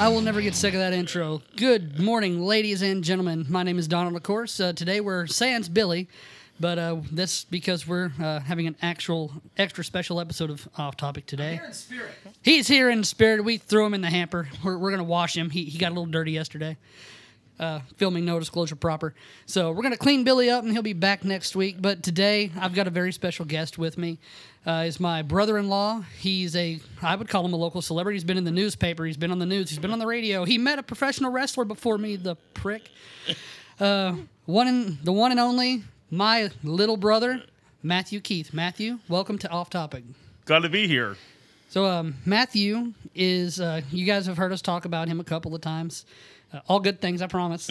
I will never get sick of that intro. Good morning, ladies and gentlemen. My name is Donald, of course. Uh, today we're sans Billy, but uh, this because we're uh, having an actual extra special episode of Off Topic today. He's here in spirit. We threw him in the hamper. We're, we're gonna wash him. He, he got a little dirty yesterday. Uh, filming no disclosure proper. So we're gonna clean Billy up, and he'll be back next week. But today I've got a very special guest with me. Uh, is my brother-in-law. He's a I would call him a local celebrity. He's been in the newspaper. He's been on the news. He's been on the radio. He met a professional wrestler before me. The prick. Uh, one and the one and only my little brother, Matthew Keith. Matthew, welcome to Off Topic. Glad to be here. So um, Matthew is uh, you guys have heard us talk about him a couple of times. Uh, all good things, I promise.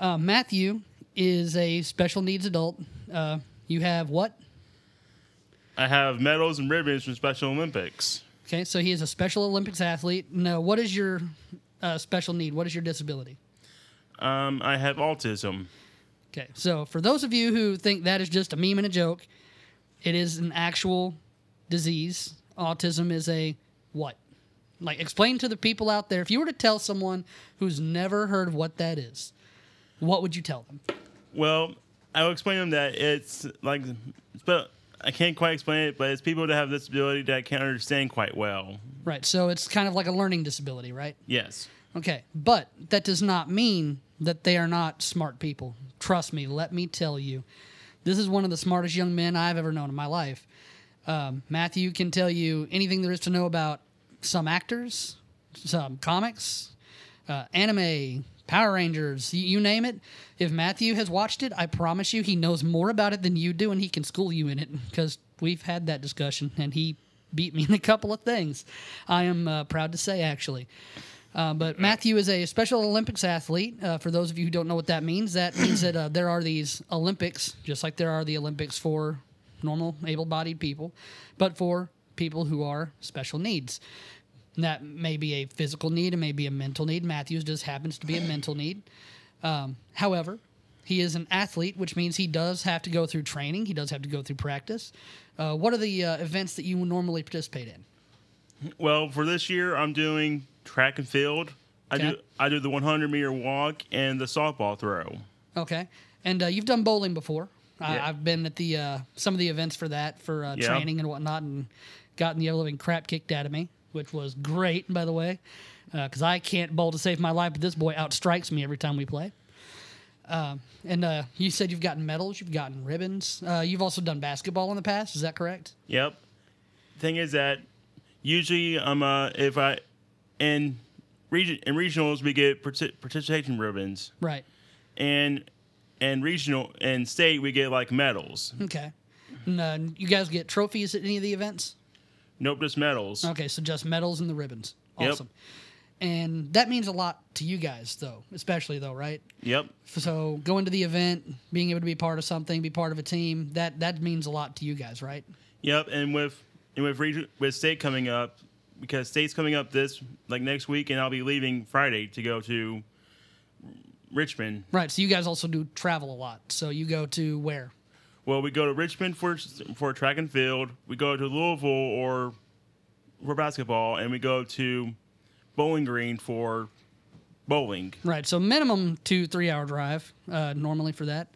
Uh, Matthew is a special needs adult. Uh, you have what? I have medals and ribbons from Special Olympics. Okay, so he is a Special Olympics athlete. No, what is your uh, special need? What is your disability? Um, I have autism. Okay, so for those of you who think that is just a meme and a joke, it is an actual disease. Autism is a what? Like, explain to the people out there. If you were to tell someone who's never heard of what that is, what would you tell them? Well, I will explain to them that it's like, but I can't quite explain it, but it's people that have this ability that I can't understand quite well. Right, so it's kind of like a learning disability, right? Yes. Okay, but that does not mean that they are not smart people. Trust me, let me tell you. This is one of the smartest young men I've ever known in my life. Um, Matthew can tell you anything there is to know about some actors, some comics, uh, anime, Power Rangers, you, name it. If Matthew has watched it, I promise you he knows more about it than you do, and he can school you in it because we've had that discussion, and he beat me in a couple of things. I am uh, proud to say, actually. Uh, but Matthew is a Special Olympics athlete. Uh, for those of you who don't know what that means, that means that uh, there are these Olympics, just like there are the Olympics for normal, able bodied people, but for people who are special needs. That may be a physical need, it may be a mental need. Matthews just happens to be a mental need. Um, however, he is an athlete, which means he does have to go through training, he does have to go through practice. Uh, what are the uh, events that you normally participate in? Well, for this year, I'm doing track and field. I Okay. do I do the 100 meter walk and the softball throw. Okay. And uh, you've done bowling before. I, Yeah. I've been at the uh, some of the events for that for uh, Yeah. training and whatnot, and gotten the living crap kicked out of me, which was great, by the way, because I can't bowl to save my life, but this boy outstrikes me every time we play. Um, and uh, you said you've gotten medals, you've gotten ribbons. Uh, you've also done basketball in the past. Is that correct? Yep. Thing is that usually um uh, if I in region in regionals we get parti- participation ribbons Right. and and regional and state we get like medals. Okay. And, uh, you guys get trophies at any of the events? Nope, just medals. Okay, so just medals and the ribbons. Yep. Awesome. And that means a lot to you guys, though, especially though, right? Yep. So going to the event, being able to be part of something, be part of a team, that that means a lot to you guys, right? Yep. And with and with region with state coming up because state's coming up this like next week and I'll be leaving Friday to go to Richmond. Right. So you guys also do travel a lot. So you go to where? Well, we go to Richmond for for track and field. We go to Louisville or for basketball, and we go to Bowling Green for bowling. Right. So minimum two three hour drive uh, normally for that.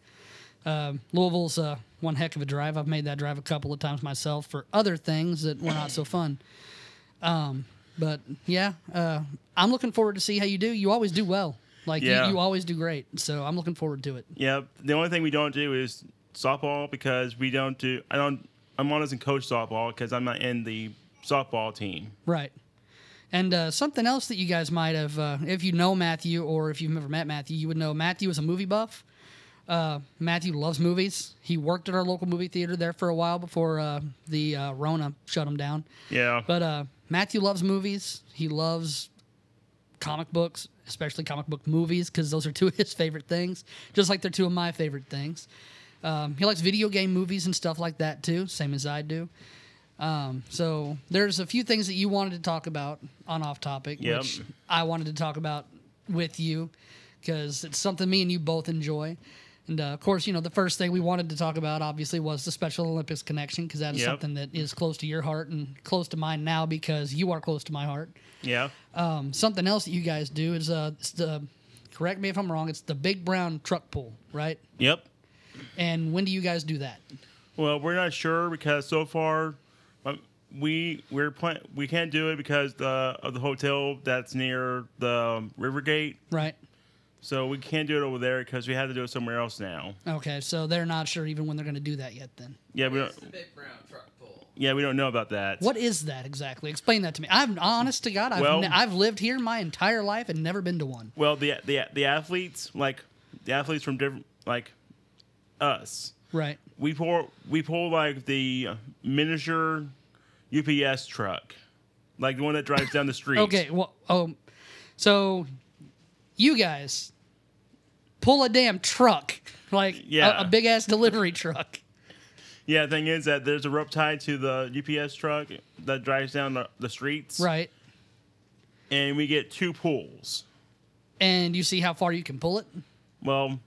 Um, Louisville's uh, one heck of a drive. I've made that drive a couple of times myself for other things that were not so fun. Um, but yeah, uh, I'm looking forward to see how you do. You always do well. Like Yeah. you, you always do great. So I'm looking forward to it. Yep. The only thing we don't do is softball because we don't do. I don't. I'm doesn't coach softball because I'm not in the softball team. Right. And uh, something else that you guys might have, uh, if you know Matthew or if you've never met Matthew, you would know Matthew is a movie buff. Uh, Matthew loves movies. He worked at our local movie theater there for a while before uh, the uh, Rona shut him down. Yeah. But uh, Matthew loves movies. He loves comic books, especially comic book movies, because those are two of his favorite things, just like they're two of my favorite things. Um, he likes video game movies and stuff like that too, same as I do. Um, so there's a few things that you wanted to talk about on off topic, Yep. which I wanted to talk about with you because it's something me and you both enjoy. And uh, of course, you know, the first thing we wanted to talk about obviously was the Special Olympics connection because that is Yep. something that is close to your heart and close to mine now because you are close to my heart. Yeah. Um, something else that you guys do is uh, the correct me if I'm wrong. It's the big brown truck pull, right? Yep. And when do you guys do that? Well, we're not sure because so far um, we we're plan- we can't do it because the, of the hotel that's near the um, river gate. Right. So we can't do it over there because we have to do it somewhere else now. Okay, so they're not sure even when they're going to do that yet. Then Yeah, we It's the don't. big brown truck pull. Yeah, we don't know about that. what is that exactly? Explain that to me. I'm honest to God. I've, Well- ne- I've lived here my entire life and never been to one. Well, the the the athletes like the athletes from different like us. Right. We pull we pull like the miniature UPS truck, like the one that drives down the street. Okay. Well. Oh. So, you guys pull a damn truck, like Yeah. a, a big ass delivery truck. Yeah, the thing is that there's a rope tied to the UPS truck that drives down the, the streets. Right. And we get two pulls. And you see how far you can pull it. Well,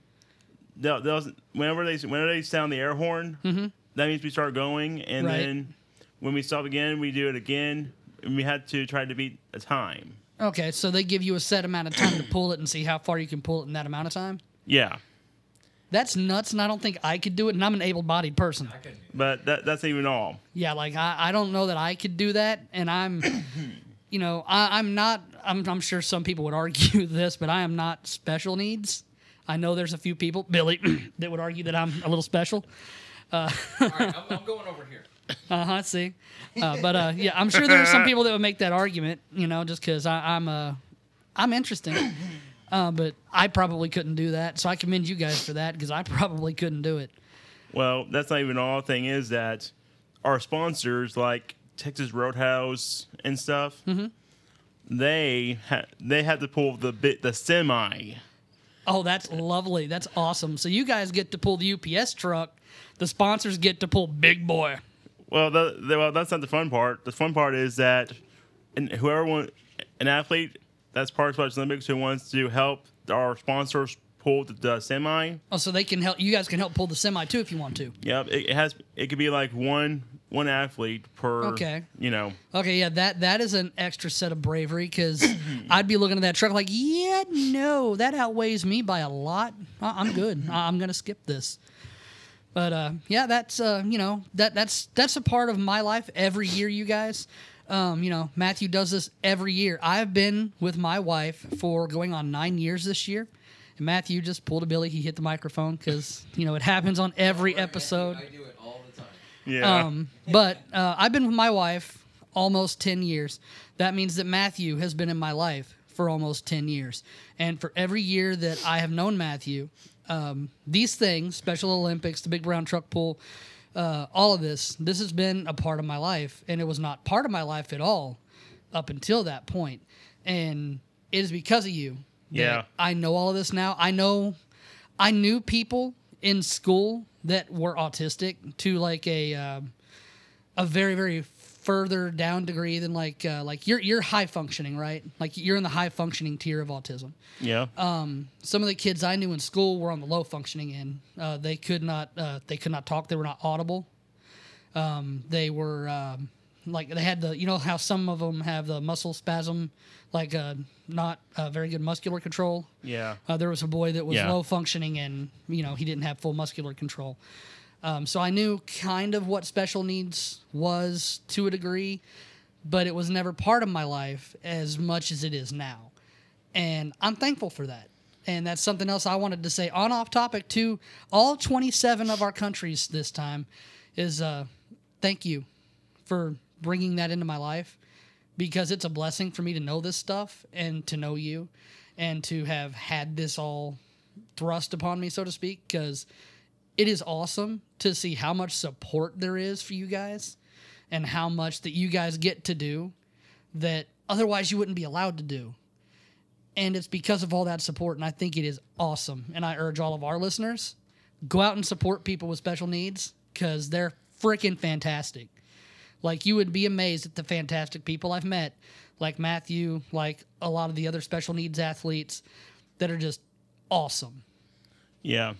they'll, they'll, whenever they whenever they sound the air horn, that means we start going, and Mm-hmm. Right. then when we stop again, we do it again, and we had to try to beat a time. Okay, so they give you a set amount of time to pull it and see how far you can pull it in that amount of time. Yeah, That's nuts, and I don't think I could do it. And I'm an able-bodied person. I couldn't but that that's even all. Yeah, like I, I don't know that I could do that, and I'm, you know, I, I'm not. I'm, I'm sure some people would argue this, but I am not special needs. I know there's a few people, Billy, that would argue that I'm a little special. that. All right, I'm, I'm going over here. Uh huh. See, uh, but uh, yeah, I'm sure there are some people that would make that argument. You know, just because I'm uh, I'm interesting. Uh, but I probably couldn't do that, so I commend you guys for that because I probably couldn't do it. Well, that's not even all. Thing is that our sponsors, like Texas Roadhouse and stuff, Mm-hmm. they ha- they had to pull the bit the semi. Oh, that's lovely. That's awesome. So you guys get to pull the UPS truck. The sponsors get to pull Big Boy. Well, the, the, well, that's not the fun part. The fun part is that, and whoever want, an athlete that's part of Special Olympics who wants to help our sponsors pull the, the semi. Oh, so they can help. You guys can help pull the semi too if you want to. Yep, it, it has. It could be like one one athlete per. Okay. You know. Okay, yeah, that that is an extra set of bravery because I'd be looking at that truck like, yeah, no, that outweighs me by a lot. I- I'm good. I- I'm gonna skip this. But uh, yeah, that's uh, you know that that's that's a part of my life every year. You guys, um, you know, Matthew does this every year. I've been with my wife for going on nine years this year. And Matthew just pulled a Billy. He hit the microphone because you know it happens on every episode. Yeah. Um, but uh, I've been with my wife almost 10 years. That means that Matthew has been in my life for almost 10 years. And for every year that I have known Matthew, um, these things, Special Olympics, the Big Brown Truck Pull, uh, all of this, this has been a part of my life. And it was not part of my life at all up until that point. And it is because of you. that Yeah. I know all of this now. I know I knew people in school that were autistic to like a um, a very very further down degree than like uh, like you're you're high functioning right like you're in the high functioning tier of autism. yeah. Um, some of the kids I knew in school were on the low functioning end. Uh, they could not uh, they could not talk. They were not audible. Um, they were um, like they had the you know how some of them have the muscle spasm, like uh, not uh, very good muscular control. yeah. Uh, there was a boy that was Yeah. low functioning and you know he didn't have full muscular control. Um, so I knew kind of what special needs was to a degree, but it was never part of my life as much as it is now, and I'm thankful for that. And that's something else I wanted to say on off topic to all 27 of our countries this time is uh, thank you for bringing that into my life because it's a blessing for me to know this stuff and to know you and to have had this all thrust upon me, so to speak, because it is awesome to see how much support there is for you guys and how much that you guys get to do that otherwise you wouldn't be allowed to do. And it's because of all that support, and I think it is awesome. And I urge all of our listeners go out and support people with special needs because they're freaking fantastic. Like you would be amazed at the fantastic people I've met, like Matthew, like a lot of the other special needs athletes that are just awesome. Yeah.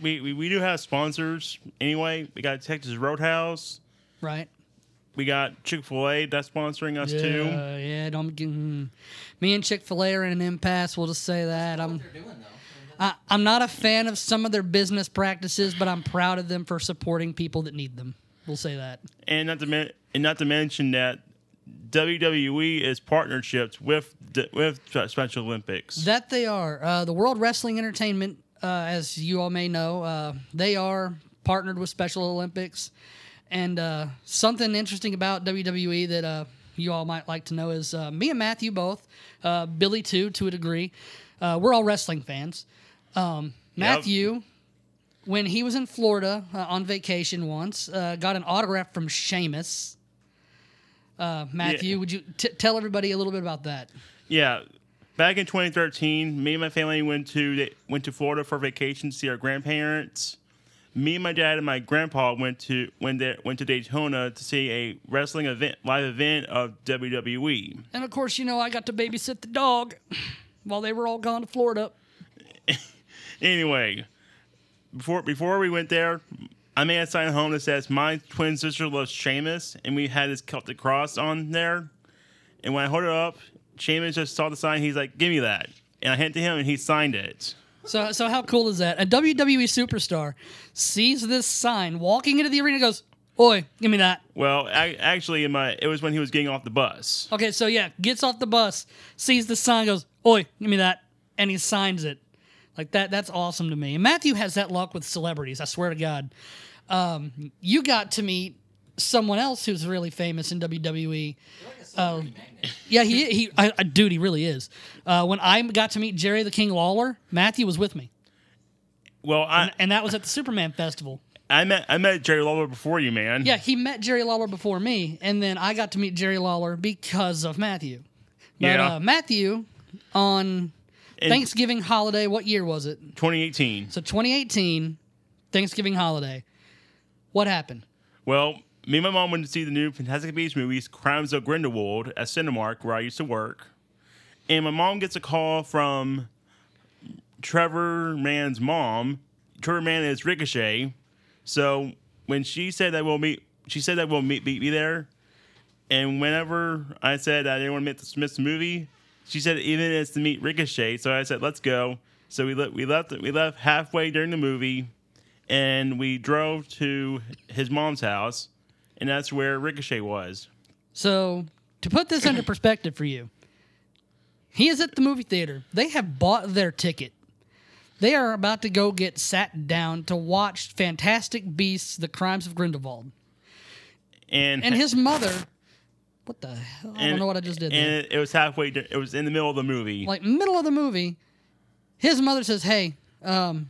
we, we, we do have sponsors anyway. We got Texas Roadhouse. right? We got Chick Fil A that's sponsoring us too. Yeah, yeah. Don't mm. me and Chick Fil A are in an impasse. We'll just say that. I'm doing. I, I'm not a fan of some of their business practices, but I'm proud of them for supporting people that need them. We'll say that. And not to men- and not to mention that WWE is partnerships with d- with Special Olympics. That they are. Uh, the World Wrestling Entertainment, uh, as you all may know, uh, they are partnered with Special Olympics. And uh, something interesting about WWE that uh, you all might like to know is uh, me and Matthew both, uh, Billy too, to a degree, uh, we're all wrestling fans. Um, Matthew, when he was in Florida uh, on vacation once, uh, got an autograph from Sheamus. Uh, Matthew, Yeah. would you t- tell everybody a little bit about that? Yeah, back in 2013, me and my family went to went to Florida for vacation to see our grandparents. Me and my dad and my grandpa went to went there went to Daytona to see a wrestling event live event of. WWE. And of course, you know, I got to babysit the dog while they were all gone to Florida. Anyway, before before we went there, I made a sign at home that says my twin sister loves Sheamus, and we had his Celtic cross on there. And when I hold it up, Sheamus just saw the sign. He's like, "Give me that," and I handed to him, and he signed it. So, so how cool is that? A WWE superstar sees this sign walking into the arena, goes, "Oi, give me that." Well, I, actually, in my it was when he was getting off the bus. Okay, so yeah, gets off the bus, sees the sign, goes, "Oi, give me that," and he signs it. Like that, that's awesome to me. And Matthew has that luck with celebrities. I swear to God. Um, you got to meet someone else who's really famous in WWE. Like a celebrity. Yeah, he he, I, I, dude, he really is. Uh, when I got to meet Jerry the King Lawler, Matthew was with me, Well, I and that was at the Superman Festival. I met I met Jerry Lawler before you, man. Yeah, he met Jerry Lawler before me, and then I got to meet Jerry Lawler because of Matthew. But Yeah. uh, Matthew, on In Thanksgiving holiday, what year was it? 2018. So 2018, Thanksgiving holiday. What happened? Well, me and my mom went to see the new Fantastic Beasts movies, Crimes of Grindelwald, at Cinemark, where I used to work. And my mom gets a call from Trevor Mann's mom. Trevor Mann is Ricochet. So when she said that we'll meet, she said that we'll meet, meet me there. And whenever I said I didn't want to miss the movie, she said even it's to meet Ricochet. So I said let's go. So we le- we left we left halfway during the movie, and we drove to his mom's house, and that's where Ricochet was. So to put this into perspective for you, he is at the movie theater. They have bought their ticket. They are about to go get sat down to watch Fantastic Beasts: The Crimes of Grindelwald. And And his mother, what the hell? I don't know what I just did. And There. it, was halfway. It was in the middle of the movie. Like middle of the movie, his mother says, "Hey, um,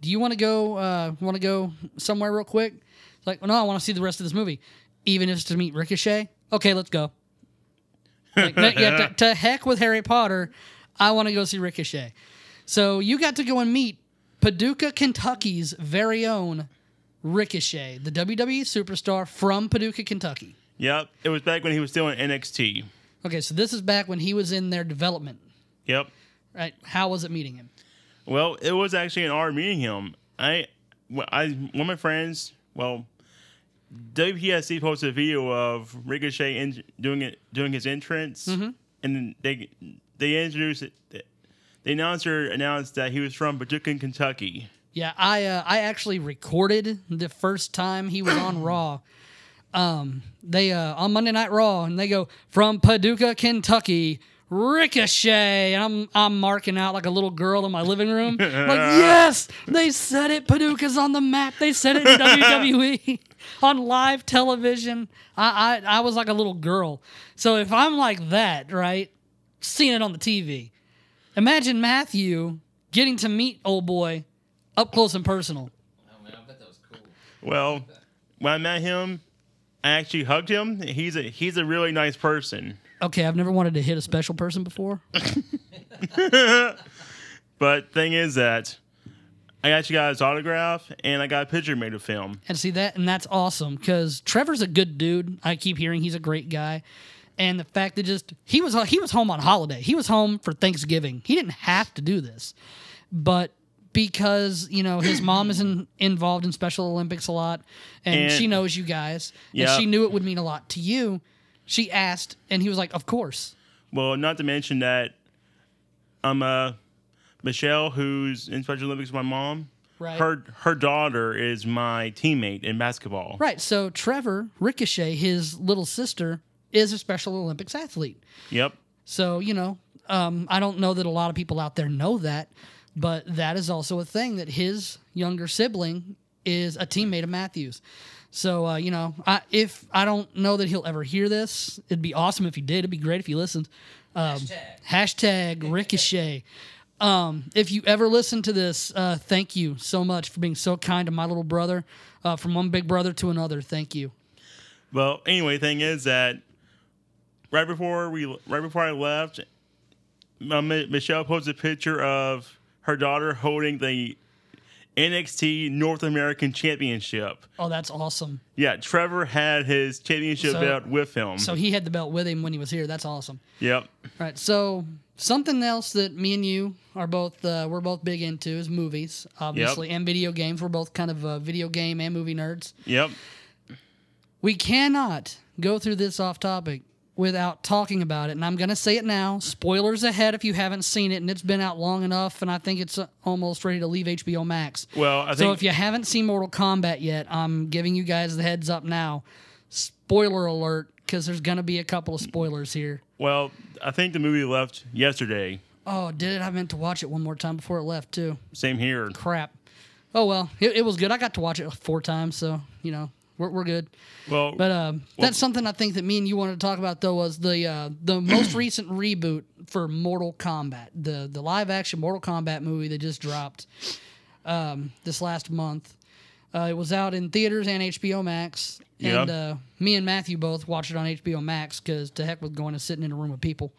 do you want to go? Uh, want to go somewhere real quick?" It's like, "No, I want to see the rest of this movie, even if it's to meet Ricochet." Okay, let's go. Like, yeah, to, to heck with Harry Potter. I want to go see Ricochet. So you got to go and meet Paducah, Kentucky's very own Ricochet, the WWE superstar from Paducah, Kentucky. Yep. It was back when he was still in NXT. Okay, so this is back when he was in their development. Yep. Right? How was it meeting him? Well, it was actually an honor meeting him. I, I, one of my friends, well, WPSD posted a video of Ricochet in, doing it, doing his entrance, and they they introduced it. The announcer announced that he was from Paducah, Kentucky. Yeah, I uh, I actually recorded the first time he was on Raw. Um, they uh, on Monday Night Raw, and they go from Paducah, Kentucky, Ricochet, and I'm I'm marking out like a little girl in my living room. like yes, they said it. Paducah's on the map. They said it in WWE on live television. I, I I was like a little girl. So if I'm like that, right, seeing it on the TV, imagine Matthew getting to meet old boy up close and personal. Oh man, I bet that was cool. Well, when I met him, I actually hugged him. He's a he's a really nice person. Okay, I've never wanted to hit a special person before. But thing is that I actually got his autograph and I got a picture made of him. And see that, and that's awesome because Trevor's a good dude. I keep hearing he's a great guy, and the fact that just he was he was home on holiday. He was home for Thanksgiving. He didn't have to do this, but because you know his mom is in, involved in Special Olympics a lot, and, And- she knows you guys, and she knew it would mean a lot to you. She asked, and he was like, "Of course." Well, not to mention that I'm um uh Michelle, who's in Special Olympics with my mom, Right. her her daughter is my teammate in basketball. Right. So Trevor Ricochet, his little sister, is a Special Olympics athlete. Yep. So, you know, um, I don't know that a lot of people out there know that, but that is also a thing that his younger sibling is a teammate of Matthews. So, uh, you know, I, if I don't know that he'll ever hear this, it'd be awesome if he did. It'd be great if he listened. Um, Hashtag. hashtag Ricochet. Um, if you ever listen to this, uh, thank you so much for being so kind to my little brother. Uh, from one big brother to another, thank you. Well, anyway, thing is that right before we right before I left, uh, Michelle posted a picture of her daughter holding the NXT North American Championship. Oh, that's awesome. Yeah, Trevor had his championship So- belt with him. So he had the belt with him when he was here. That's awesome. yep. Right. So something else that me and you are both uh, we're both big into is movies, obviously, and video games. We're both kind of uh, video game and movie nerds. Yep. We cannot go through this off topic without talking about it, and I'm going to say it now. Spoilers ahead if you haven't seen it, and it's been out long enough, and I think it's uh, almost ready to leave HBO Max. Well, I So if you haven't seen Mortal Kombat yet, I'm giving you guys the heads up now. Spoiler alert, because there's going to be a couple of spoilers here. well, I think the movie left yesterday. Oh, did it? I meant to watch it one more time before it left too. Same here. Crap. Oh well, it, it was good. I got to watch it four times, so you know we're, we're good. Well, But um, that's something I think that me and you wanted to talk about though was the uh, the most recent reboot for Mortal Kombat, the the live action Mortal Kombat movie that just dropped um, this last month. Uh, it was out in theaters and HBO Max, and Yeah. uh, me and Matthew both watched it on HBO Max because to heck with going and sitting in a room with people,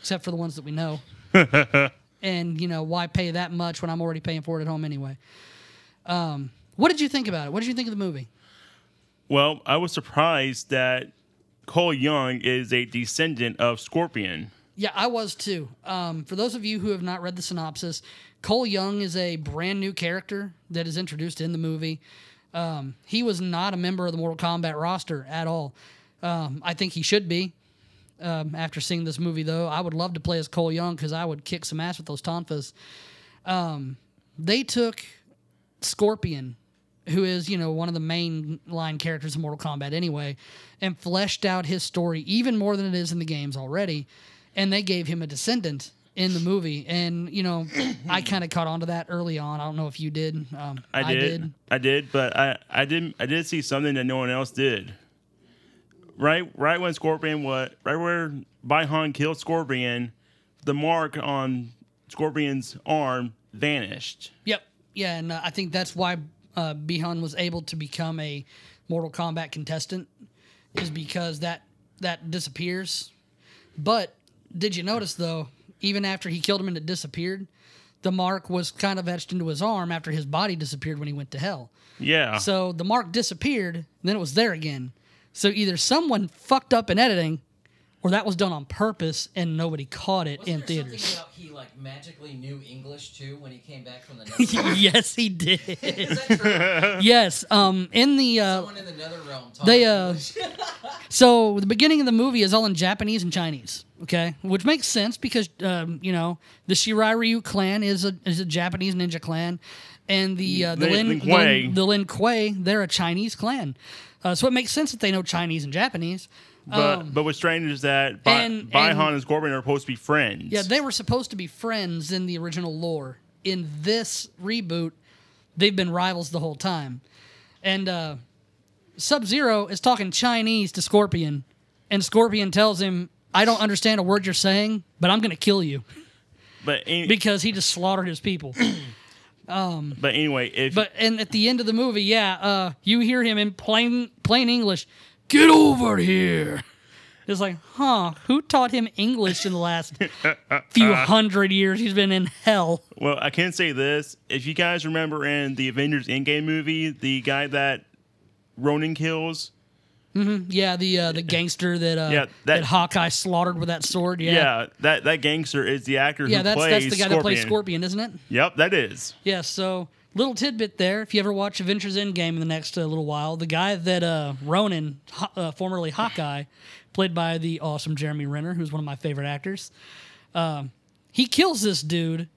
except for the ones that we know. and you know why pay that much when I'm already paying for it at home anyway. Um, what did you think about it? What did you think of the movie? Well, I was surprised that Cole Young is a descendant of Scorpion. Yeah, I was too. Um, for those of you who have not read the synopsis, Cole Young is a brand new character that is introduced in the movie. Um, he was not a member of the Mortal Kombat roster at all. Um, I think he should be. Um, after seeing this movie, though, I would love to play as Cole Young because I would kick some ass with those tonfas. Um, they took Scorpion, who is you know one of the main line characters in Mortal Kombat anyway, and fleshed out his story even more than it is in the games already, and they gave him a descendant in the movie. And you know, I kind of caught on to that early on. I don't know if you did. Um, I did. I did, but I, I didn't I did see something that no one else did. Right right when Scorpion what right where Baihan killed Scorpion, the mark on Scorpion's arm vanished. Yep. Yeah, and uh, I think that's why uh, Bihan was able to become a Mortal Kombat contestant, is because that that disappears. But did you notice though, even after he killed him and it disappeared, the mark was kind of etched into his arm after his body disappeared when he went to hell. Yeah. So the mark disappeared, then it was there again. So either someone fucked up in editing, or that was done on purpose and nobody caught it Wasn't in there theaters. something about he like magically knew English too when he came back from the nether yes, he did. Is that true? yes. Um. In the uh, Someone in the nether realm talking They, uh, English. so the beginning of the movie is all in Japanese and Chinese. Okay, which makes sense because um, you know the Shirai Ryu clan is a is a Japanese ninja clan, and the uh, the Lin- Lin, Lin Kuei. Lin, the Lin Kuei they're a Chinese clan. Uh, so it makes sense that they know Chinese and Japanese. But but what's strange is that Bai- and- Baihan and, Scorpion are supposed to be friends. Yeah, they were supposed to be friends in the original lore. In this reboot, they've been rivals the whole time. And uh, Sub Zero is talking Chinese to Scorpion, and Scorpion tells him, I don't understand a word you're saying, but I'm going to kill you but any, because he just slaughtered his people. but anyway, if But and at the end of the movie, yeah, uh, you hear him in plain plain English, "Get over here." It's like, huh? Who taught him English in the last few hundred years? He's been in hell. Well, I can say this. If you guys remember in the Avengers Endgame movie, the guy that Ronin kills, Yeah, the uh, the gangster that uh, Yeah, that, that- Hawkeye slaughtered with that sword. Yeah, Yeah, that that gangster is the actor yeah, who that's plays that's the guy Scorpion. that plays Scorpion, isn't it? Yep, that is. Yeah. So little tidbit there. If you ever watch Avengers Endgame in the next uh, little while, the guy that uh, Ronin, uh, formerly Hawkeye, played by the awesome Jeremy Renner, who's one of my favorite actors, um, he kills this dude.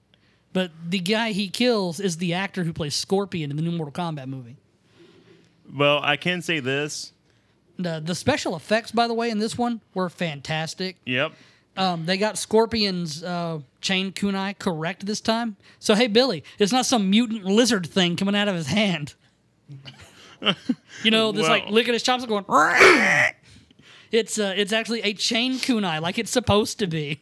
But the guy he kills is the actor who plays Scorpion in the new Mortal Kombat movie. Well, I can say this. The, the special effects, by the way, in this one were fantastic. Yep. Um, they got Scorpion's uh, chain kunai correct this time. So hey, Billy, it's not some mutant lizard thing coming out of his hand. you know, this like licking his chops and going. it's uh, it's actually a chain kunai, like it's supposed to be.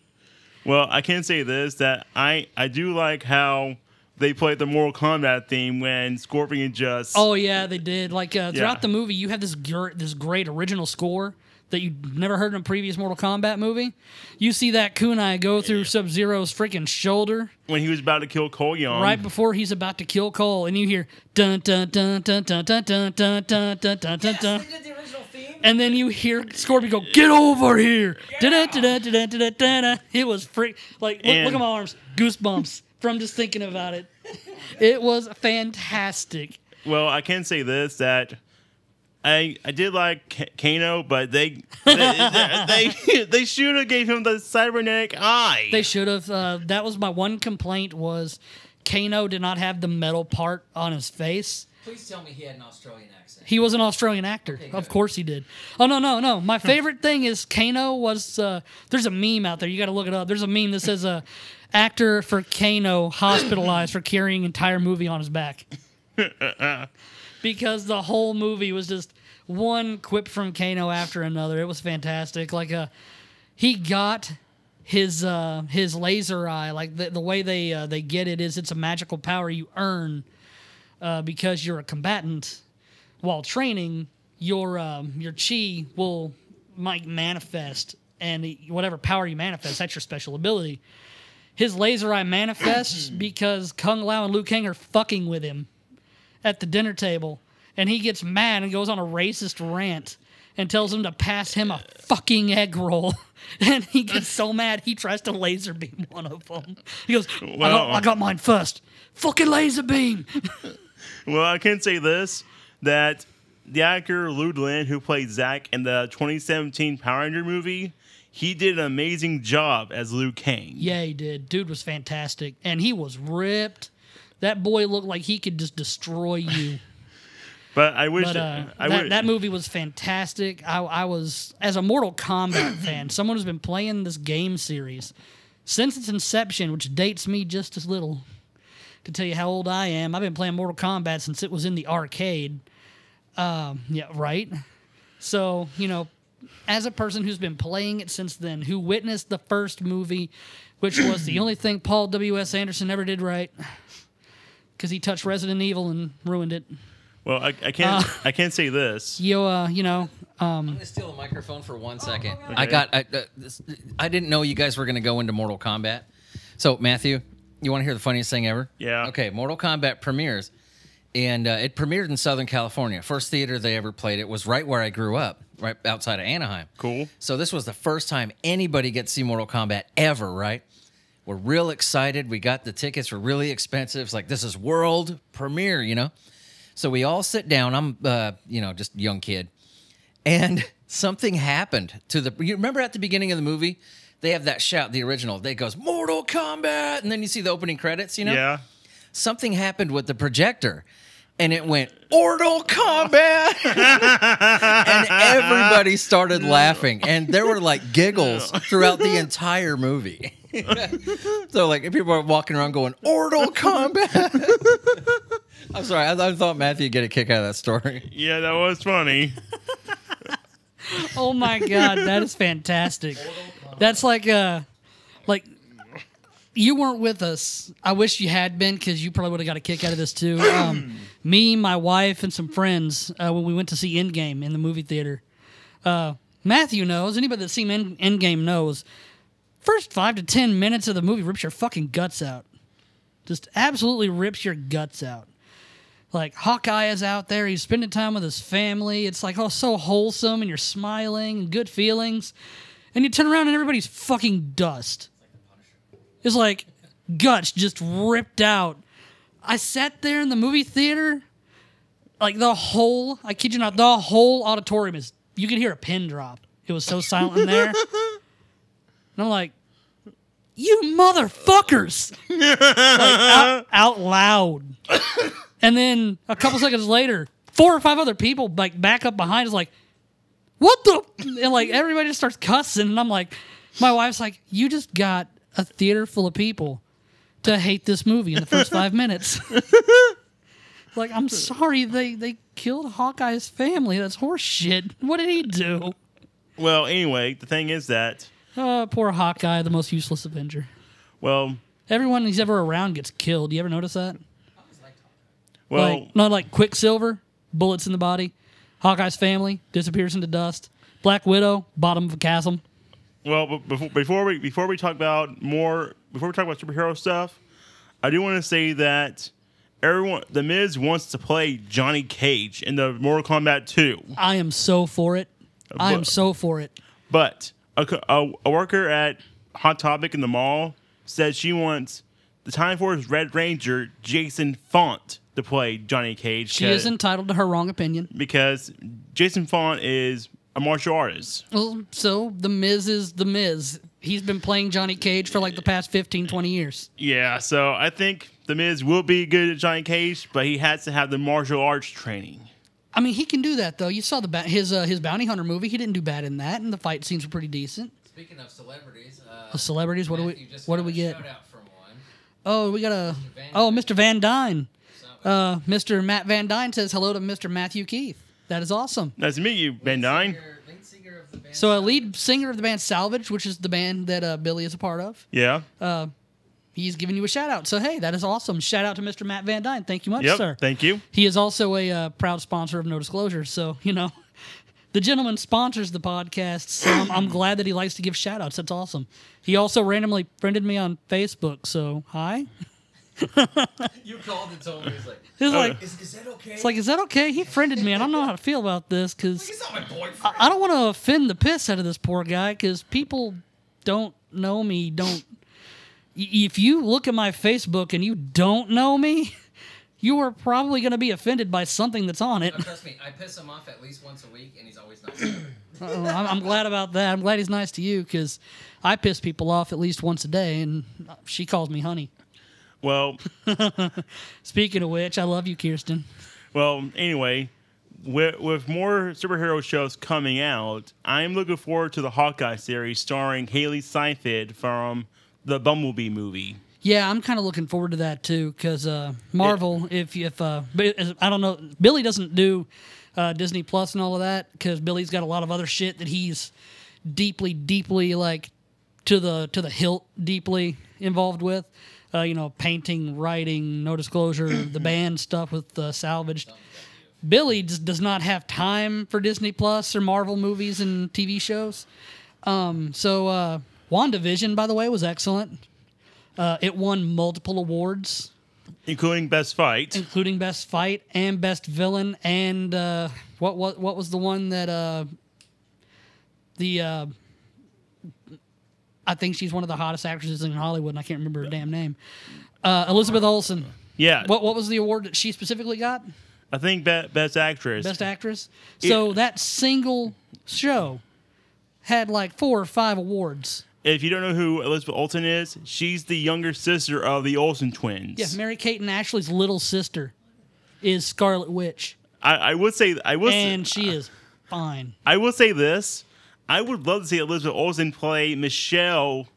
Well, I can say this that I I do like how they played the Mortal Kombat theme when Scorpion just Oh yeah, they did. Like uh, throughout Yeah. the movie, you have this gr- this great original score that you never heard in a previous Mortal Kombat movie. You see that kunai go through Sub Zero's freaking shoulder. when he was about to kill Cole Young. right before he's about to kill Cole, and you hear dun dun dun dun dun dun dun dun dun dun dun dun dun. They did the original theme. And then you hear Scorpion go, "Get over here!" Da-da-da-da-da-da-da-da. It was freak. Like, look, And- look at my arms, goosebumps from just thinking about it. It was fantastic. Well, I can say this that I I did like K- Kano, but they they they, they, they should have gave him the cybernetic eye. They should have. Uh, that was my one complaint was, Kano did not have the metal part on his face. Please tell me he had an Australian accent. He was an Australian actor. Okay, of course he did. Oh no, no, no. My favorite thing is Kano was uh, there's a meme out there. You got to look it up. There's a meme that says uh, actor for Kano hospitalized for carrying entire movie on his back. because the whole movie was just one quip from Kano after another. It was fantastic. Like uh he got his uh his laser eye like the, the way they uh, they get it is it's a magical power you earn uh, because you're a combatant while training your um, your chi will might manifest and whatever power you manifest that's your special ability his laser eye manifests because kung lao and liu kang are fucking with him at the dinner table and he gets mad and goes on a racist rant and tells him to pass him a fucking egg roll and he gets so mad he tries to laser beam one of them he goes I, got, I got mine first fucking laser beam well, I can say this that the actor Lou Lin, who played Zack in the 2017 Power Ranger movie, he did an amazing job as Liu Kang. Yeah, he did. Dude was fantastic, and he was ripped. That boy looked like he could just destroy you. But I wish But uh, I that, that movie was fantastic. I, I was, as a Mortal Kombat fan, someone who's been playing this game series since its inception, which dates me just as little. To tell you how old I am, I've been playing Mortal Kombat since it was in the arcade. Um, yeah, right. So you know, as a person who's been playing it since then, who witnessed the first movie, which was the only thing Paul W. S. Anderson ever did right, because he touched Resident Evil and ruined it. well, I, I can't. Uh, I can't say this. You, uh, you know, I'm gonna steal the microphone for one second. I got. I, uh, this, I didn't know you guys were gonna go into Mortal Kombat. So Matthew, you want to hear the funniest thing ever? Yeah. Okay, Mortal Kombat premieres, and uh, it premiered in Southern California. First theater they ever played it was right where I grew up, right outside of Anaheim. Cool. So this was the first time anybody gets to see Mortal Kombat ever, right? We're real excited. We got the tickets. We're really expensive. It's like this is world premiere, you know. So we all sit down. I'm, uh, you know, just young kid, and something happened to the. You remember at the beginning of the movie, they have that shout, the original. They goes Mortal Kombat, and then you see the opening credits. You know, Yeah. something happened with the projector. And it went Mortal Kombat, and everybody started laughing, and there were like giggles throughout the entire movie. So like, if people are walking around going Mortal Kombat. I'm sorry, I, I thought Matthew would get a kick out of that story. Yeah, that was funny. oh my god, that is fantastic. That's like, uh, like you weren't with us. I wish you had been because you probably would have got a kick out of this too. Um, me, my wife, and some friends uh, when we went to see Endgame in the movie theater. Uh, Matthew knows. Anybody that's seen End- Endgame knows. First five to ten minutes of the movie rips your fucking guts out. Just absolutely rips your guts out. Like Hawkeye is out there, he's spending time with his family. It's like oh so wholesome and you're smiling and good feelings. And you turn around and everybody's fucking dust. It's like guts just ripped out. I sat there in the movie theater, like the whole, I kid you not, the whole auditorium is, you could hear a pin drop. It was so silent in there. And I'm like, you motherfuckers! like, out, out loud. And then a couple seconds later, four or five other people like back up behind us, like, what the? And like everybody just starts cussing, and I'm like, my wife's like, you just got a theater full of people to hate this movie in the first five minutes. like, I'm sorry they they killed Hawkeye's family. That's horse shit. What did he do? Well, anyway, the thing is that Uh, poor Hawkeye, the most useless Avenger. well, Everyone he's ever around gets killed. You ever notice that? well, like not like Quicksilver, bullets in the body. Hawkeye's family disappears into dust. Black Widow, bottom of a chasm. Well, before, before we before we talk about more before we talk about superhero stuff, I do want to say that everyone the Miz wants to play Johnny Cage in the Mortal Kombat 2, I am so for it. I am so for it. but a, a, a worker at Hot Topic in the mall said she wants the Time Force Red Ranger Jason Faunt to play Johnny Cage. She is entitled to her wrong opinion. because Jason Faunt is a martial artist. Well, so the Miz is the Miz. He's been playing Johnny Cage for like the past 15, 20 years. Yeah, so I think the Miz will be good at Johnny Cage, but he has to have the martial arts training. I mean, he can do that though. You saw the ba- his uh, his bounty hunter movie. He didn't do bad in that, and the fight scenes were pretty decent. Speaking of celebrities, uh, Uh, celebrities, what do we what do we get? Shout out from one. Oh, we got a Van oh, Mr. Van Dyne. Uh, Mr. Matt Van Dyne says hello to Mr. Matthew Keith. That is awesome. Nice to meet you, Van Dine. singer- lead singer of the band So, a lead singer of the band Salvage, which is the band that uh, Billy is a part of, Yeah. He's giving you a shout out. So, hey, that is awesome. Shout out to Mr. Matt Van Dyne. Thank you much, Yep. sir. Thank you. He is also a uh, proud sponsor of No Disclosure. So, you know, the gentleman sponsors the podcast. So I'm, I'm glad that he likes to give shout outs. That's awesome. He also randomly friended me on Facebook. So, hi. you called and told me he's like, It's like, is, is that okay? it's like, is that okay? He friended me. I don't know how to feel about this because he's not my boyfriend. I don't want to offend the piss out of this poor guy because people don't know me. Don't. Y- If you look at my Facebook and you don't know me, you are probably going to be offended by something that's on it. No, trust me, I piss him off at least once a week, and he's always nice. Uh, I'm, I'm glad about that. I'm glad he's nice to you because I piss people off at least once a day, and she calls me honey. Well, Speaking of which, I love you, Kirsten. well. Anyway, with, with more superhero shows coming out, I'm looking forward to the Hawkeye series starring Hailee Steinfeld from the Bumblebee movie. Yeah, I'm kind of looking forward to that too because uh, Marvel, if if uh, I don't know, Billy doesn't do uh, Disney Plus and all of that because Billy's got a lot of other shit that he's deeply, deeply like to the to the hilt, deeply involved with. Uh, you know, painting, writing, no disclosure, the band stuff with uh, Salvaged. Billy just does not have time for Disney Plus or Marvel movies and TV shows. Um, so uh, WandaVision, by the way, was excellent. Uh, it won multiple awards, including Best Fight. including Best Fight and Best Villain, and uh, what what what was the one that uh, the uh, I think she's one of the hottest actresses in Hollywood, and I can't remember her damn name. Uh, Elizabeth Olsen. Yeah, What what was the award that she specifically got? I think be- Best Actress. Best Actress. So that single show had like four or five awards. If you don't know who Elizabeth Olsen is, she's the younger sister of the Olsen twins. Yeah, Mary Kate and Ashley's little sister is Scarlet Witch, I, I would say I would and she is fine. I will say this. I would love to see Elizabeth Olsen play Michelle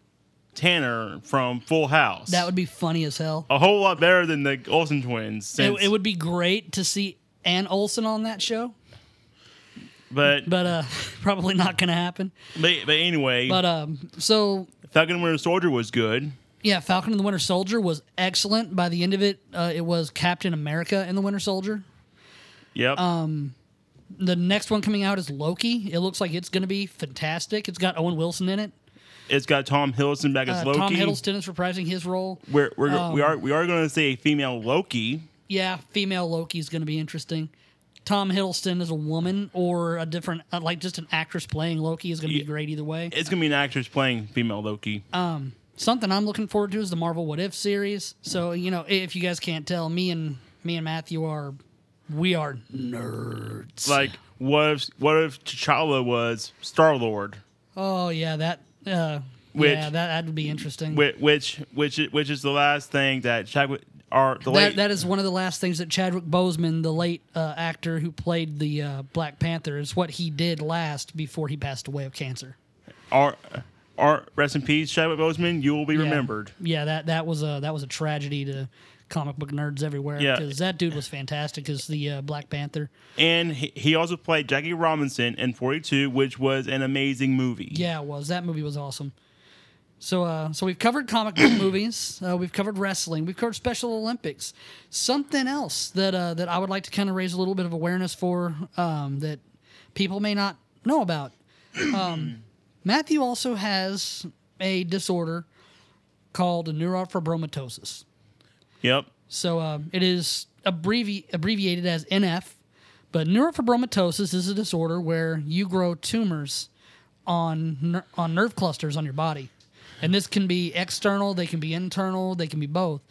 Tanner from Full House. That would be funny as hell. a whole lot better than the Olsen twins. It, it would be great to see Ann Olsen on that show, but, but but uh, probably not going to happen. but anyway, But um, so Falcon and Winter Soldier was good. yeah, Falcon and the Winter Soldier was excellent. By the end of it, uh, it was Captain America and the Winter Soldier. Yep. Um, The next one coming out is Loki. It looks like it's going to be fantastic. It's got Owen Wilson in it. it's got Tom Hiddleston back as Uh, Loki. Tom Hiddleston is reprising his role. We're, we're, we Um, are we are going to see a female Loki. yeah, female Loki is going to be interesting. Tom Hiddleston as a woman or a different, uh, like just an actress playing Loki is going to be great either way. It's gonna be an actress playing female Loki. Um, Something I'm looking forward to is the Marvel What If series. So you know, if you guys can't tell, me and me and Matthew are, we are nerds. like, what if what if T'Challa was Star Lord? oh yeah, that. Uh, Which- yeah, that that would be interesting. Which which which which is the last thing that Chadwick or the that, late that is one of the last things that Chadwick Boseman, the late uh, actor who played the uh, Black Panther, is what he did last before he passed away of cancer. our our rest in peace Chadwick Boseman. You will be Yeah. remembered. Yeah, that that was a that was a tragedy to comic book nerds everywhere. Yeah. because that dude was fantastic as the uh, Black Panther. And he, he also played Jackie Robinson in 42, which was an amazing movie. Yeah, it was that movie was awesome. So, uh, so we've covered comic book movies. Uh, we've covered wrestling. We've covered Special Olympics. Something else that uh, that I would like to kind of raise a little bit of awareness for um, that people may not know about. Um, Matthew also has a disorder called neurofibromatosis. Yep. So uh, it is abbrevi- abbreviated as NF, but neurofibromatosis is a disorder where you grow tumors on ner- on nerve clusters on your body, and this can be external, they can be internal, they can be both.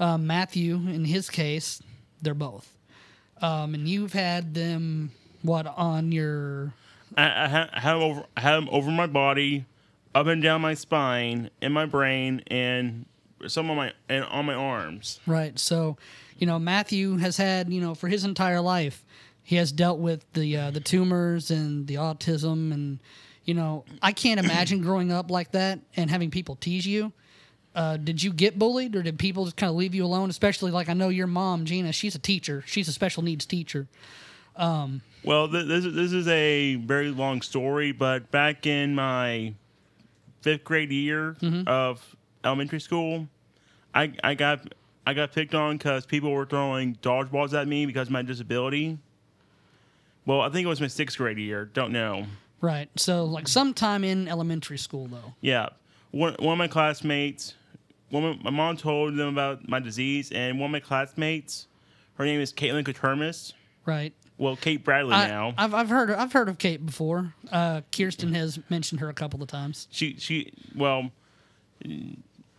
Uh, Matthew, in his case, they're both, um, and you've had them what on your I, I, ha- I over have 'em over my body, up and down my spine, in my brain, and some on my and on my arms. Right. So, you know, Matthew has had, you know, for his entire life, he has dealt with the uh, the tumors and the autism, and you know, I can't imagine growing up like that and having people tease you. Uh, did you get bullied, or did people just kind of leave you alone? Especially like I know your mom, Gina. She's a teacher. She's a special needs teacher. Well, th- this is this is a very long story, but back in my fifth grade year of elementary school, I I got I got picked on because people were throwing dodgeballs at me because of my disability. Well, I think it was my sixth grade year. Don't know. Right. So like sometime in elementary school though. Yeah, one one of my classmates. One my mom told them about my disease, and one of my classmates, her name is Caitlin Katermis. Right. Well, Kate Bradley I, now. I've I've heard I've heard of Kate before. Uh, Kirsten has mentioned her a couple of times. she she well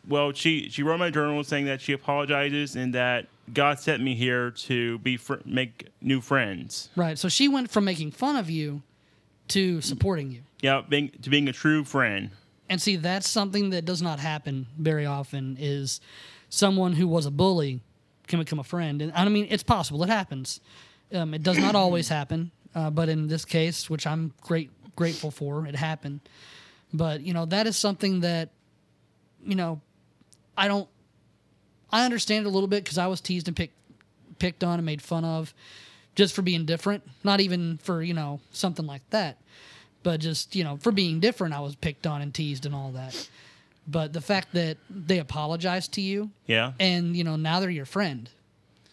well she she wrote my journal saying that she apologizes and that God sent me here to be fr- make new friends. Right. So she went from making fun of you to supporting you. Yeah, being to being a true friend. And see, that's something that does not happen very often is someone who was a bully can become a friend. And I mean, it's possible. It happens. Um, it does not always happen. Uh, but in this case, which I'm great grateful for, it happened. But, you know, that is something that, you know, I don't, I understand it a little bit because I was teased and picked, picked on and made fun of just for being different. Not even for, you know, something like that but just you know for being different i was picked on and teased and all that but the fact that they apologized to you Yeah. and you know now they're your friend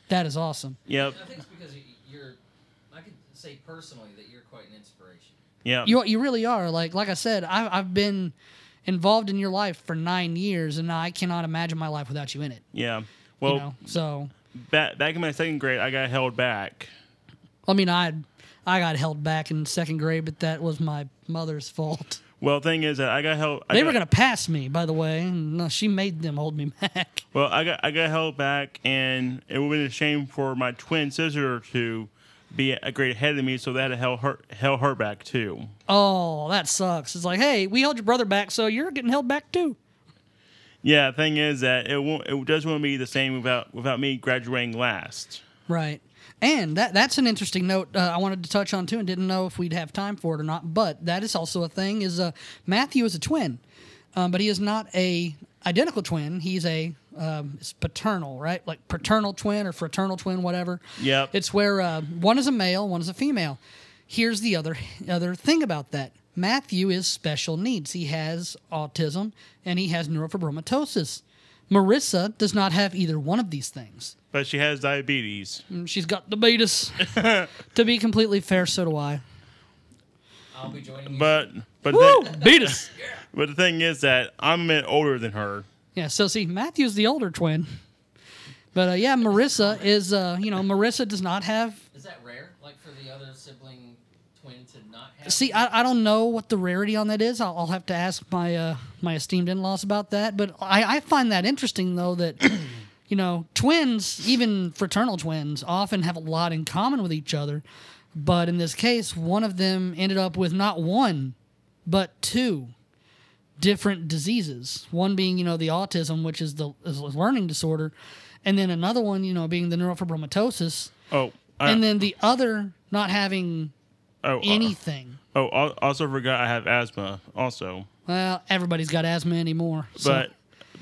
that is awesome Yep. I think it's because you- you're. I could say personally that you're quite an inspiration. Yeah. you you really are like like i said I've, I've been involved in your life for nine years and i cannot imagine my life without you in it yeah. Well, you know so back back in my second grade, I got held back. I mean i i got held back in second grade but that was my mother's fault Well, thing is that I got held. I they got, were going to pass me by the way no, uh, she made them hold me back Well, I got I got held back, and it would be a shame for my twin sister to be a grade ahead of me, so that held her held her back too. Oh, that sucks. It's like, hey, we held your brother back, so you're getting held back too. Yeah, thing is that it won't. It does want to be the same without without me graduating last. Right. And that that's an interesting note uh, I wanted to touch on too, and didn't know if we'd have time for it or not. But that is also a thing. Is uh, Matthew is a twin, um, but he is not a identical twin. He's a um, it's paternal, right? Like paternal twin or fraternal twin, whatever. Yeah. It's where uh, one is a male, one is a female. Here's the other other thing about that. Matthew is special needs. He has autism and he has neurofibromatosis. Marissa does not have either one of these things. But she has diabetes. She's got diabetes. to be completely fair, so do I. I'll be joining you. But but Woo! the, Beatus. but the thing is that I'm a bit older than her. Yeah, so see, Matthew's the older twin. But uh, yeah, Marissa is uh, you know Marissa does not have. Is that rare? Like for the other sibling twin to not have? See, I, I don't know what the rarity on that is. I'll, I'll have to ask my uh, my esteemed in laws about that. But I, I find that interesting though that you know twins, even fraternal twins, often have a lot in common with each other. But in this case, one of them ended up with not one, but two different diseases. One being, you know, the autism, which is the is a learning disorder, and then another one, you know, being the neurofibromatosis, Oh, I, and then the other not having oh, uh, anything. oh, al- also forgot I have asthma. Also, Well, everybody's got asthma anymore. so- but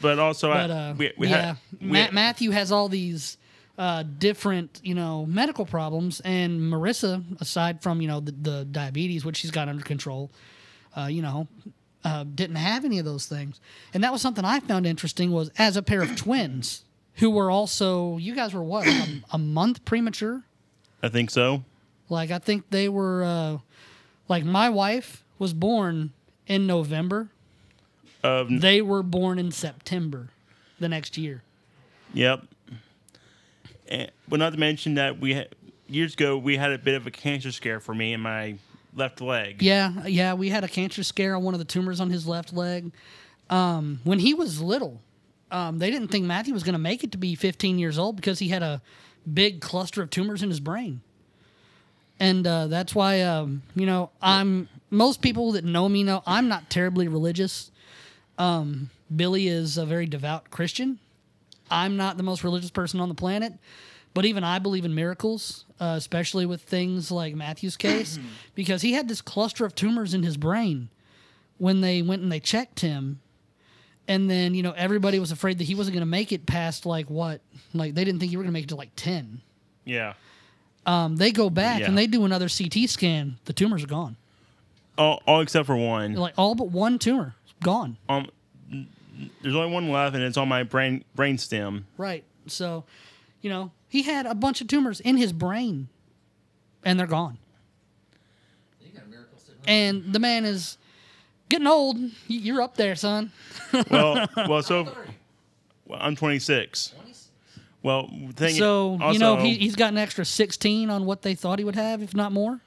but also but I, uh, we, we yeah, had we, Ma- Matthew has all these uh, different, you know, medical problems, and Marissa, aside from you know the, the diabetes, which she's got under control, uh, you know, uh, didn't have any of those things, and that was something I found interesting. Was as a pair of twins who were also, you guys were what a, a month premature. I think so. Like I think they were, uh, like my wife was born in November. Um, They were born in September, the next year. Yep. And, well, not to mention that we had, years ago we had a bit of a cancer scare for me in my left leg. Yeah, yeah, we had a cancer scare on one of the tumors on his left leg. Um, when he was little, um, they didn't think Matthew was going to make it to be 15 years old because he had a big cluster of tumors in his brain. And uh, that's why, um, you know, I'm most people that know me know I'm not terribly religious. Um, Billy is a very devout Christian. I'm not the most religious person on the planet, but even I believe in miracles, uh, especially with things like Matthew's case, because he had this cluster of tumors in his brain when they went and they checked him. And then, you know, everybody was afraid that he wasn't going to make it past like what? Like they didn't think you were going to make it to like 10. Yeah. Um, they go back Yeah. and they do another CT scan. The tumors are gone. All, all except for one. Like all but one tumor gone. Um, there's only one left, and it's on my brain brain stem. Right. So, you know, he had a bunch of tumors in his brain and they're gone. You got a miracle sitting right And the man is getting old. Y- You're up there, son. Well, well, so there. well, I'm 26. 26. Well, thing So, also, you know, he, he's got an extra 16 on what they thought he would have, if not more.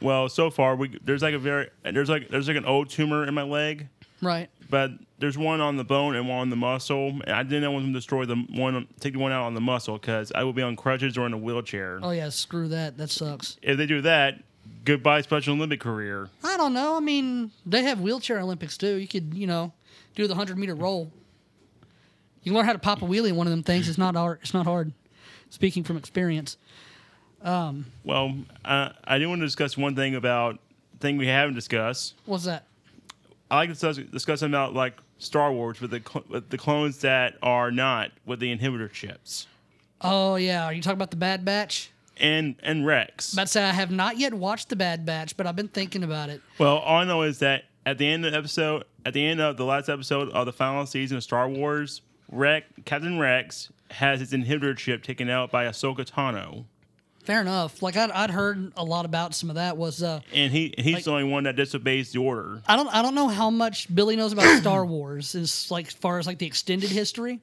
well, so far we there's like a very there's like there's like an old tumor in my leg, Right. but there's one on the bone and one on the muscle. And I didn't want them to destroy the one, take the one out on the muscle because I will be on crutches or in a wheelchair. Oh, yeah, screw that. That sucks. If they do that, goodbye Special Olympic career. I don't know. I mean, they have wheelchair Olympics too. You could, you know, do the 100 meter roll. You can learn how to pop a wheelie in one of them things. It's not hard. It's not hard. Speaking from experience. Well, uh, I do want to discuss one thing about thing we haven't discussed. What's that? I like to discuss, discuss about like Star Wars with the cl- with the clones that are not with the inhibitor chips Oh, yeah. Are you talking about the Bad Batch? and and Rex. About to say I have not yet watched the Bad Batch, but I've been thinking about it. Well, all I know is that at the end of the episode, at the end of the last episode of the final season of Star Wars, Rex, Captain Rex has his inhibitor chip taken out by Ahsoka Tano, Fair enough. Like I'd, I'd heard a lot about some of that. Was uh, and he he's Like- the only one that disobeys the order. I don't I don't know how much Billy knows about Star Wars as like as far as like the extended history.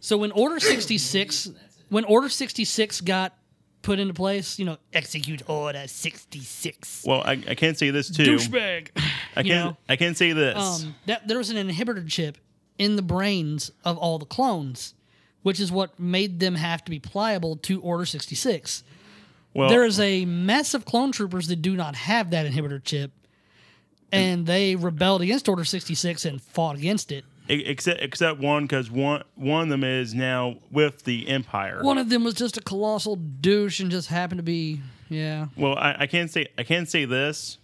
So when Order sixty six when Order sixty six got put into place, you know, execute Order sixty six. Well, I, I can't say this too. Douchebag. I can't know? I can't say this. um, that there was an inhibitor chip in the brains of all the clones, which is what made them have to be pliable to Order 66. well, there is a mess of clone troopers that do not have that inhibitor chip, and they rebelled against Order 66 and fought against it. except except one because one one of them is now with the Empire. One of them was just a colossal douche and just happened to be, yeah. Well, I, I can't say I can't say this.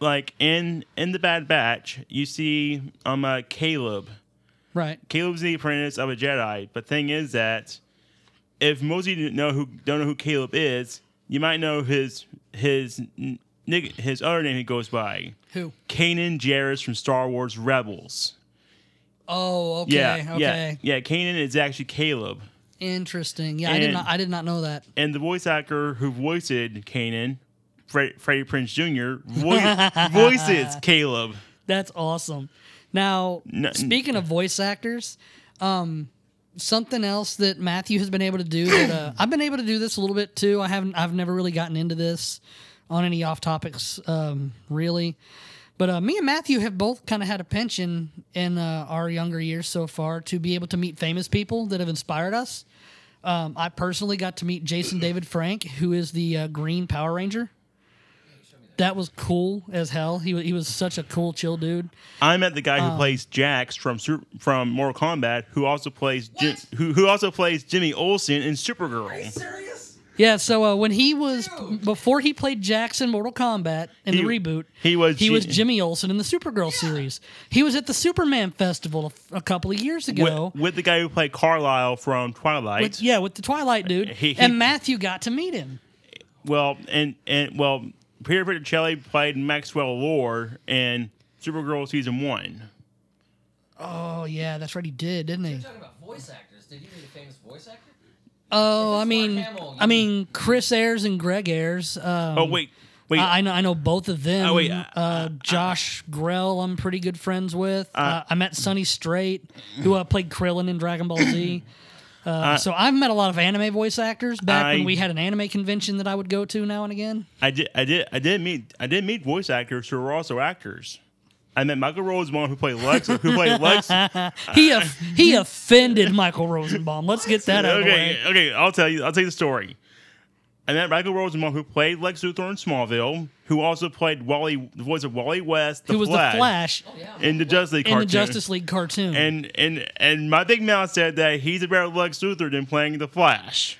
Like in in the Bad Batch, you see um uh, Caleb. Right. Caleb's the apprentice of a Jedi. But thing is that if most of you don't know who don't know who Caleb is, you might know his his his other name he goes by, Who? Kanan Jarrus from Star Wars Rebels. Oh, okay. yeah, okay. yeah, yeah. Kanan is actually Caleb, Interesting. Yeah, I did not I did not know that. and the voice actor who voiced Kanan, Fre- Freddie Prinze Jr. Vo- voices Caleb. That's awesome. Now, No- speaking of voice actors, um, something else that Matthew has been able to do that uh, I've been able to do this a little bit too. I haven't. I've never really gotten into this on any off topics, um, really. But uh, me and Matthew have both kind of had a pension in uh, our younger years so far to be able to meet famous people that have inspired us. Um, I personally got to meet Jason David Frank, who is the uh, Green Power Ranger. That was cool as hell. He, wa- he was such a cool, chill dude. I met the guy Um, who plays Jax from Sur- from Mortal Kombat, who also plays Jim, who who also plays Jimmy Olsen in Supergirl. Are you serious? Yeah, so uh, when he was before he played Jackson Mortal Kombat in He- the reboot, he was he was Jimmy Olsen in the Supergirl series. He was at the Superman festival a couple of years ago. With, with the guy who played Carlisle from Twilight. with- yeah, with the Twilight dude, He- he- and Matthew got to meet him. Well, and and well, Peter Petrocelli played Maxwell Lord in Supergirl season one. Oh yeah, that's right, he did, didn't he? You're talking about voice actors. Did you meet a famous voice actor? Oh, I mean, Hamill, I you- mean, Chris Ayres and Greg Ayres. Um, Oh wait, wait. I, I know, I know both of them. Oh, wait, uh, uh, Josh Grelle, I'm pretty good friends with. Uh, I met Sonny Strait, who uh, played Krillin in Dragon Ball Z. Uh, so I've met a lot of anime voice actors back I- when we had an anime convention that I would go to now and again. I did, I did, I did meet, I did meet voice actors who were also actors. I met Michael Rosenbaum, who played Lex, who played Lex. He he offended Michael Rosenbaum. Let's get that out of the okay, way. okay, I'll tell you, I'll tell you the story. I met Michael Rosenbaum, who played Lex Luthor in Smallville, who also played Wally, the voice of Wally West, the Who was Flash, the Flash Oh yeah. in the Justice League in the cartoon. Justice League cartoon? And and and my big mouth said that he's a better Lex Luthor than playing the Flash.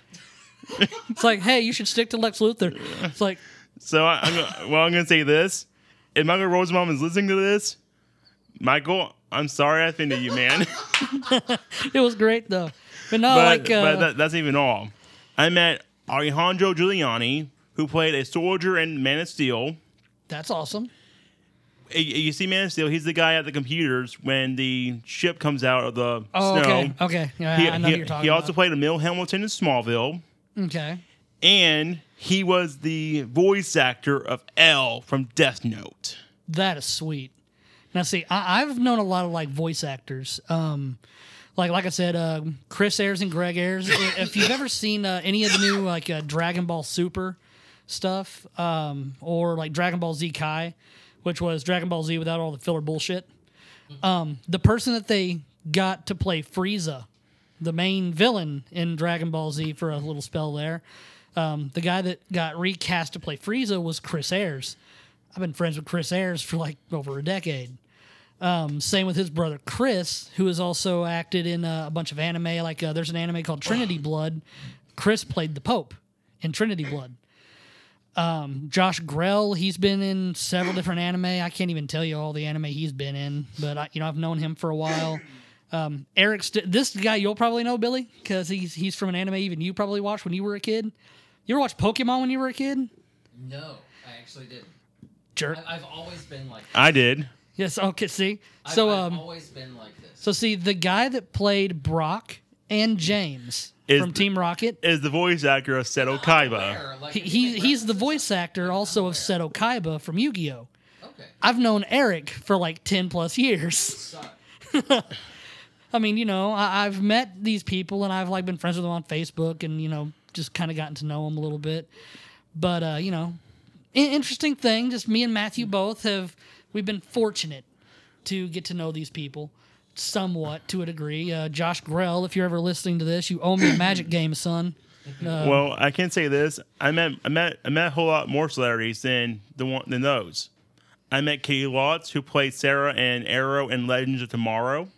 it's like, hey, you should stick to Lex Luthor. It's like, So I, I'm gonna, well, I'm gonna say this: if Michael Rosenbaum is listening to this, Michael, I'm sorry I offended you, man. it was great though. But no, but like, uh, but that, that's even all. I met Alejandro Juliani, who played a soldier in Man of Steel. that's awesome. You see, Man of Steel, he's the guy at the computers when the ship comes out of the Oh, snow. okay, okay, yeah, He, I know he- you're talking he also about. played Emil Hamilton in Smallville, Okay. and he was the voice actor of L from Death Note. That is sweet. Now, see, I, I've known a lot of like voice actors. Um, like like I said, uh, Chris Ayres and Greg Ayres. If you've ever seen uh, any of the new like uh, Dragon Ball Super stuff, um, or like Dragon Ball Z Kai, which was Dragon Ball Z without all the filler bullshit, um, the person that they got to play Frieza, the main villain in Dragon Ball Z for a little spell there, um, the guy that got recast to play Frieza was Chris Ayres. I've been friends with Chris Ayres for like over a decade. Um, same with his brother Chris, who has also acted in uh, a bunch of anime. Like uh, there's an anime called Trinity Blood. Chris played the Pope in Trinity Blood. Um, Josh Grelle, he's been in several different anime. I can't even tell you all the anime he's been in, but I, you know I've known him for a while. Um, Eric, St- this guy you'll probably know Billy because he's he's from an anime even you probably watched when you were a kid. You ever watch Pokemon when you were a kid? No, I actually didn't. Jerk. I, I've always been like. I did. Yes. Okay. See. I've, So I've um. always been like this. So see, the guy that played Brock and James Is from the- Team Rocket, Is the voice actor of Seto Kaiba. aware, like, he, if you he make he's the voice actor also of Seto Kaiba from Yu-Gi-Oh. Okay. I've known Eric for like ten plus years. Suck. I mean, you know, I, I've met these people and I've like been friends with them on Facebook and you know just kind of gotten to know them a little bit. But uh, you know, in- interesting thing. Just me and Matthew both have we've been fortunate to get to know these people somewhat to a degree. Uh, Josh Grelle, if you're ever listening to this, you owe me a Magic game, son. Uh, Well, I can say this: I met, I met, I met a whole lot more celebrities than the one than those. I met Caity Lotz, who played Sara in Arrow and Legends of Tomorrow.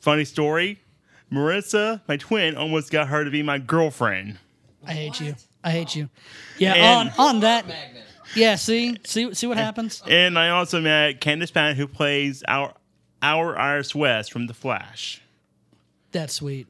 Funny story: Marissa, my twin, almost got her to be my girlfriend. I hate you. I hate you. Yeah, And- on on that. Magnet. Yeah, see, see, see what happens. And I also met Candice Patton, who plays our our Iris West from The Flash. That's sweet.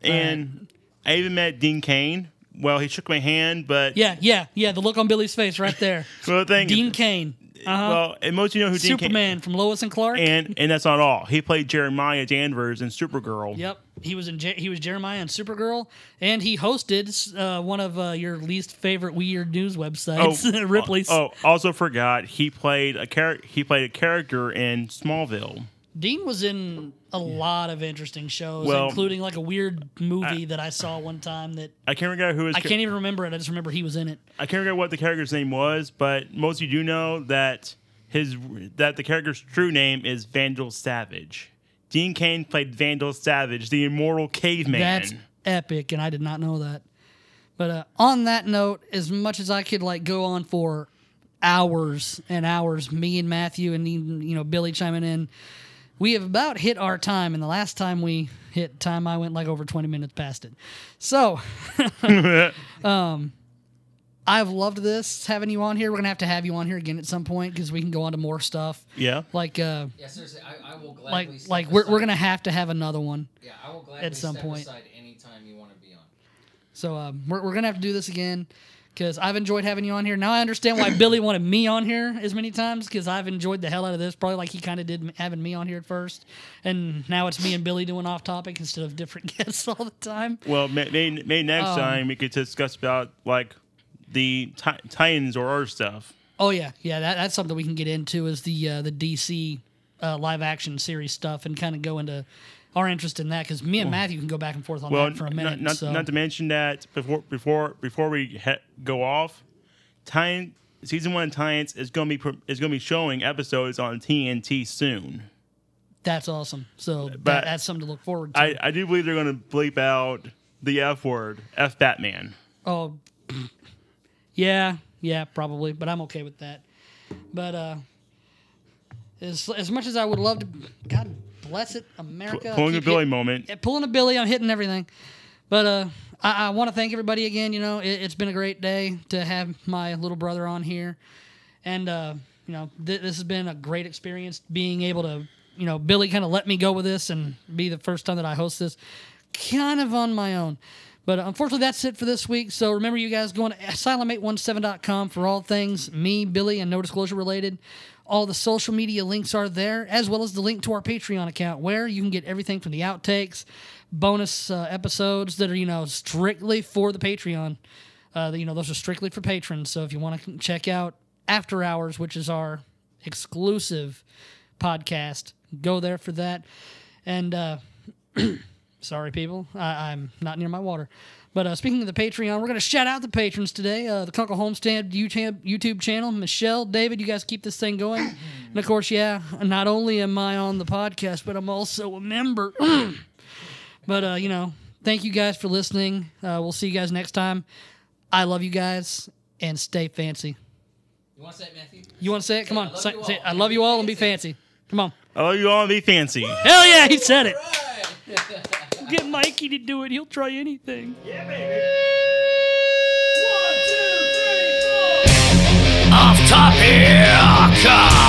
And I even met Dean Cain. Well, he shook my hand, but Yeah, yeah, yeah. The look on Billy's face right there. well, the Dean Cain, uh-huh. well, and most of you know who Dean Cain. Superman from Lois and Clark. And and that's not all. He played Jeremiah Danvers in Supergirl. Yep, he was in. Je- he was Jeremiah in Supergirl, and he hosted uh, one of uh, your least favorite weird news websites, Ripley's. Oh, also forgot he played a char- he played a character in Smallville. Dean was in a lot of interesting shows, Well, including like a weird movie that I saw one time that I can't remember who his I can't even remember it. I just remember he was in it. I can't remember what the character's name was, but most of you do know that his that the character's true name is Vandal Savage. Dean Cain played Vandal Savage, the immortal caveman. That's epic, and I did not know that. But uh, on that note, as much as I could like go on for hours and hours, me and Matthew and you know Billy chiming in, we have about hit our time. And the last time we hit time, I went like over twenty minutes past it. So, um, I've loved this having you on here. We're gonna have to have you on here again at some point because we can go on to more stuff. yeah. Like, uh, Yeah, seriously, I, I will gladly. like, like we're we're gonna have to have another one. Yeah, I will gladly at some step point. aside anytime you want to be on. So um, we're, we're gonna have to do this again because I've enjoyed having you on here. Now I understand why Billy wanted me on here as many times because I've enjoyed the hell out of this. Probably like he kind of did having me on here at first, and now it's me and Billy doing off topic instead of different guests all the time. Well, may, may, maybe next Um, time we could discuss about like the Titans or our stuff. Oh yeah, yeah, that, that's something we can get into is the uh, the DC uh, live action series stuff and kind of go into our interest in that because me and Matthew can go back and forth on Well, that for a minute. not, not, so. not to mention that before before before we he- go off, Titan season one of Titans is going to be is going to be showing episodes on TNT soon. that's awesome. So that, that's something to look forward to. I, I do believe they're going to bleep out the F word, F Batman. Oh, yeah, yeah, probably, but I'm okay with that. But uh, as as much as I would love to, God bless it, America. I Pulling a Billy hit- moment. yeah, pulling a Billy, I'm hitting everything. But uh, I, I want to thank everybody again. You know, it, it's been a great day to have my little brother on here, and uh, you know, th- this has been a great experience being able to, you know, Billy kind of let me go with this and be the first time that I host this, kind of on my own. But unfortunately, that's it for this week. So remember, you guys going to asylum817.com for all things me, Billy, and no disclosure related. All the social media links are there, as well as the link to our Patreon account, where you can get everything from the outtakes, bonus uh, episodes that are you know strictly for the Patreon. Uh, you know those are strictly for patrons. So if you want to check out After Hours, which is our exclusive podcast, go there for that. And uh, sorry, people, I, I'm not near my water. But uh, speaking of the Patreon, we're going to shout out the patrons today. Uh, the Kunkel Homestead YouTube, YouTube channel, Michelle, David, you guys keep this thing going. and of course, yeah, not only am I on the podcast, but I'm also a member. but, uh, you know, thank you guys for listening. Uh, we'll see you guys next time. I love you guys and stay fancy. You want to say it, Matthew? You want to say it? Come I on. love Say, say I love you all and be fancy. Come on. I love you all and be fancy. Hell yeah, he said it. Get Mikey to do it. He'll try anything. Yeah, Off top here, come.